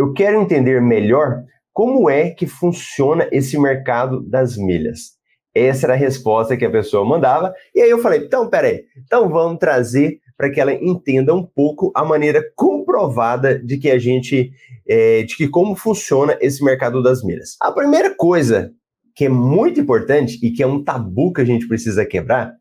eu quero entender melhor como é que funciona esse mercado das milhas. Essa era a resposta que a pessoa mandava. E aí eu falei: então, peraí, então vamos trazer para que ela entenda um pouco a maneira comprovada de que a gente, é, de que como funciona esse mercado das milhas. A primeira coisa que é muito importante e que é um tabu que a gente precisa quebrar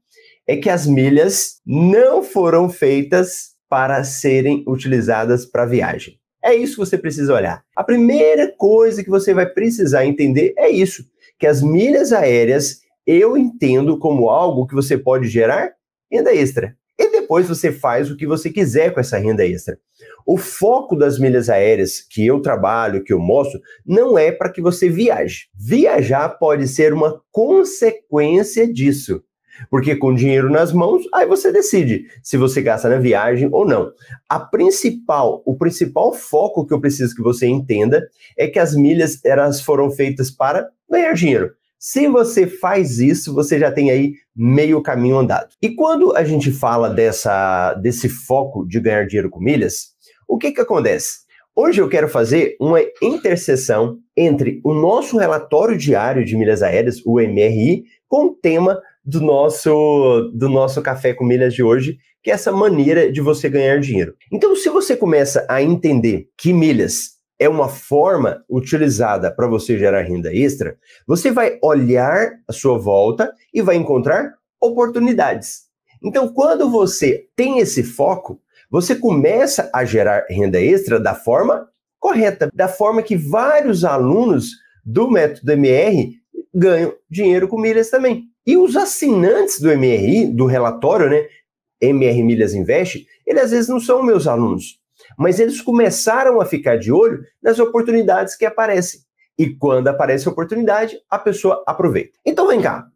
é que as milhas não foram feitas para serem utilizadas para viagem. É isso que você precisa olhar. A primeira coisa que você vai precisar entender é isso, que as milhas aéreas eu entendo como algo que você pode gerar renda extra. E depois você faz o que você quiser com essa renda extra. O foco das milhas aéreas que eu trabalho, que eu mostro, não é para que você viaje. Viajar pode ser uma consequência disso. Porque com dinheiro nas mãos, aí você decide se você gasta na viagem ou não. A principal, o principal foco que eu preciso que você entenda é que as milhas elas foram feitas para ganhar dinheiro. Se você faz isso, você já tem aí meio caminho andado. E quando a gente fala dessa, desse foco de ganhar dinheiro com milhas, o que, que acontece? Hoje eu quero fazer uma interseção entre o nosso relatório diário de milhas aéreas, o MRI, com o tema do nosso, do nosso café com milhas de hoje, que é essa maneira de você ganhar dinheiro. Então, se você começa a entender que milhas é uma forma utilizada para você gerar renda extra, você vai olhar a sua volta e vai encontrar oportunidades. Então, quando você tem esse foco, você começa a gerar renda extra da forma correta, da forma que vários alunos do método MR ganham dinheiro com milhas também. E os assinantes do MRI, do relatório, né, MR Milhas Invest, eles às vezes não são meus alunos, mas eles começaram a ficar de olho nas oportunidades que aparecem. E quando aparece a oportunidade, a pessoa aproveita. Então vem cá,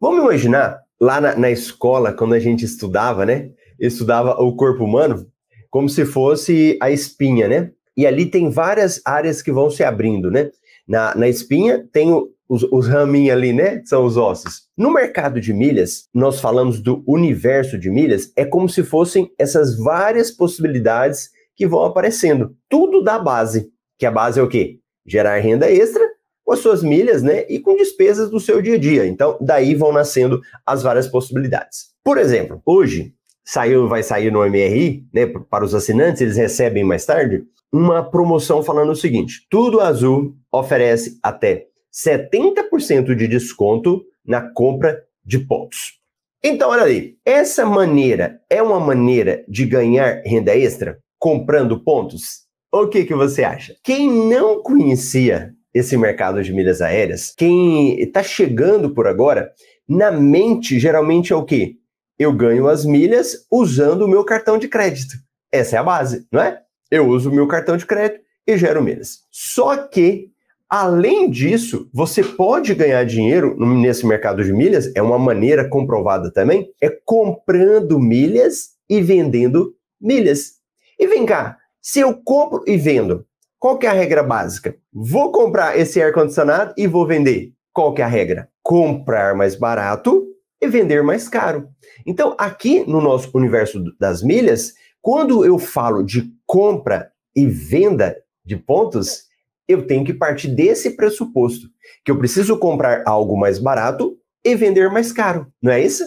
vamos imaginar lá na, na escola, quando a gente estudava, né? Estudava o corpo humano como se fosse a espinha, né? E ali tem várias áreas que vão se abrindo, né? Na, na espinha tem o, os, os raminhos ali, né? São os ossos. No mercado de milhas, nós falamos do universo de milhas, é como se fossem essas várias possibilidades que vão aparecendo. Tudo da base. Que a base é o quê? Gerar renda extra com as suas milhas, né? E com despesas do seu dia a dia. Então, daí vão nascendo as várias possibilidades. Por exemplo, hoje saiu, vai sair no MRI, né? Para os assinantes, eles recebem mais tarde uma promoção falando o seguinte: Tudo Azul oferece até 70% de desconto na compra de pontos. Então, olha aí, essa maneira é uma maneira de ganhar renda extra comprando pontos? O que, que você acha? Quem não conhecia esse mercado de milhas aéreas, quem está chegando por agora, na mente geralmente é o quê? Eu ganho as milhas usando o meu cartão de crédito. Essa é a base, não é? Eu uso o meu cartão de crédito e gero milhas. Só que Além disso, você pode ganhar dinheiro nesse mercado de milhas, é uma maneira comprovada também, é comprando milhas e vendendo milhas. E vem cá, se eu compro e vendo, qual que é a regra básica? Vou comprar esse ar-condicionado e vou vender. Qual que é a regra? Comprar mais barato e vender mais caro. Então, aqui no nosso universo das milhas, quando eu falo de compra e venda de pontos, eu tenho que partir desse pressuposto, que eu preciso comprar algo mais barato e vender mais caro, não é isso?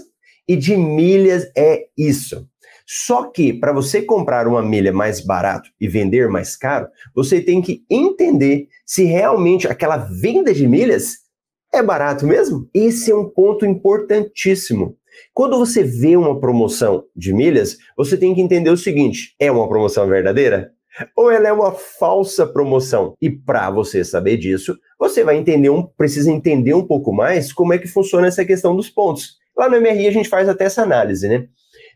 E de milhas é isso. Só que para você comprar uma milha mais barato e vender mais caro, você tem que entender se realmente aquela venda de milhas é barato mesmo. Esse é um ponto importantíssimo. Quando você vê uma promoção de milhas, você tem que entender o seguinte: é uma promoção verdadeira? Ou ela é uma falsa promoção. E para você saber disso, você vai entender um, precisa entender um pouco mais como é que funciona essa questão dos pontos. Lá no MRI a gente faz até essa análise, né?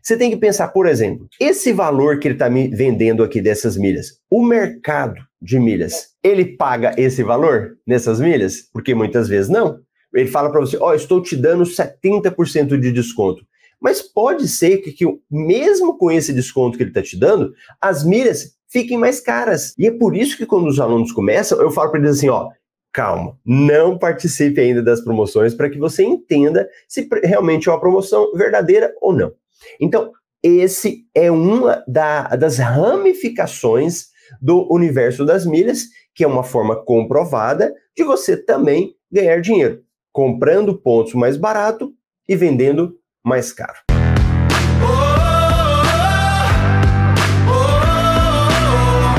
Você tem que pensar, por exemplo, esse valor que ele está me vendendo aqui dessas milhas, o mercado de milhas, ele paga esse valor nessas milhas? Porque muitas vezes não. Ele fala para você, ó, oh, estou te dando 70% de desconto. Mas pode ser que, que, mesmo com esse desconto que ele está te dando, as milhas fiquem mais caras. E é por isso que quando os alunos começam, eu falo para eles assim, ó, calma, não participe ainda das promoções para que você entenda se realmente é uma promoção verdadeira ou não. Então, esse é uma da, das ramificações do universo das milhas, que é uma forma comprovada de você também ganhar dinheiro, comprando pontos mais barato e vendendo mais caro.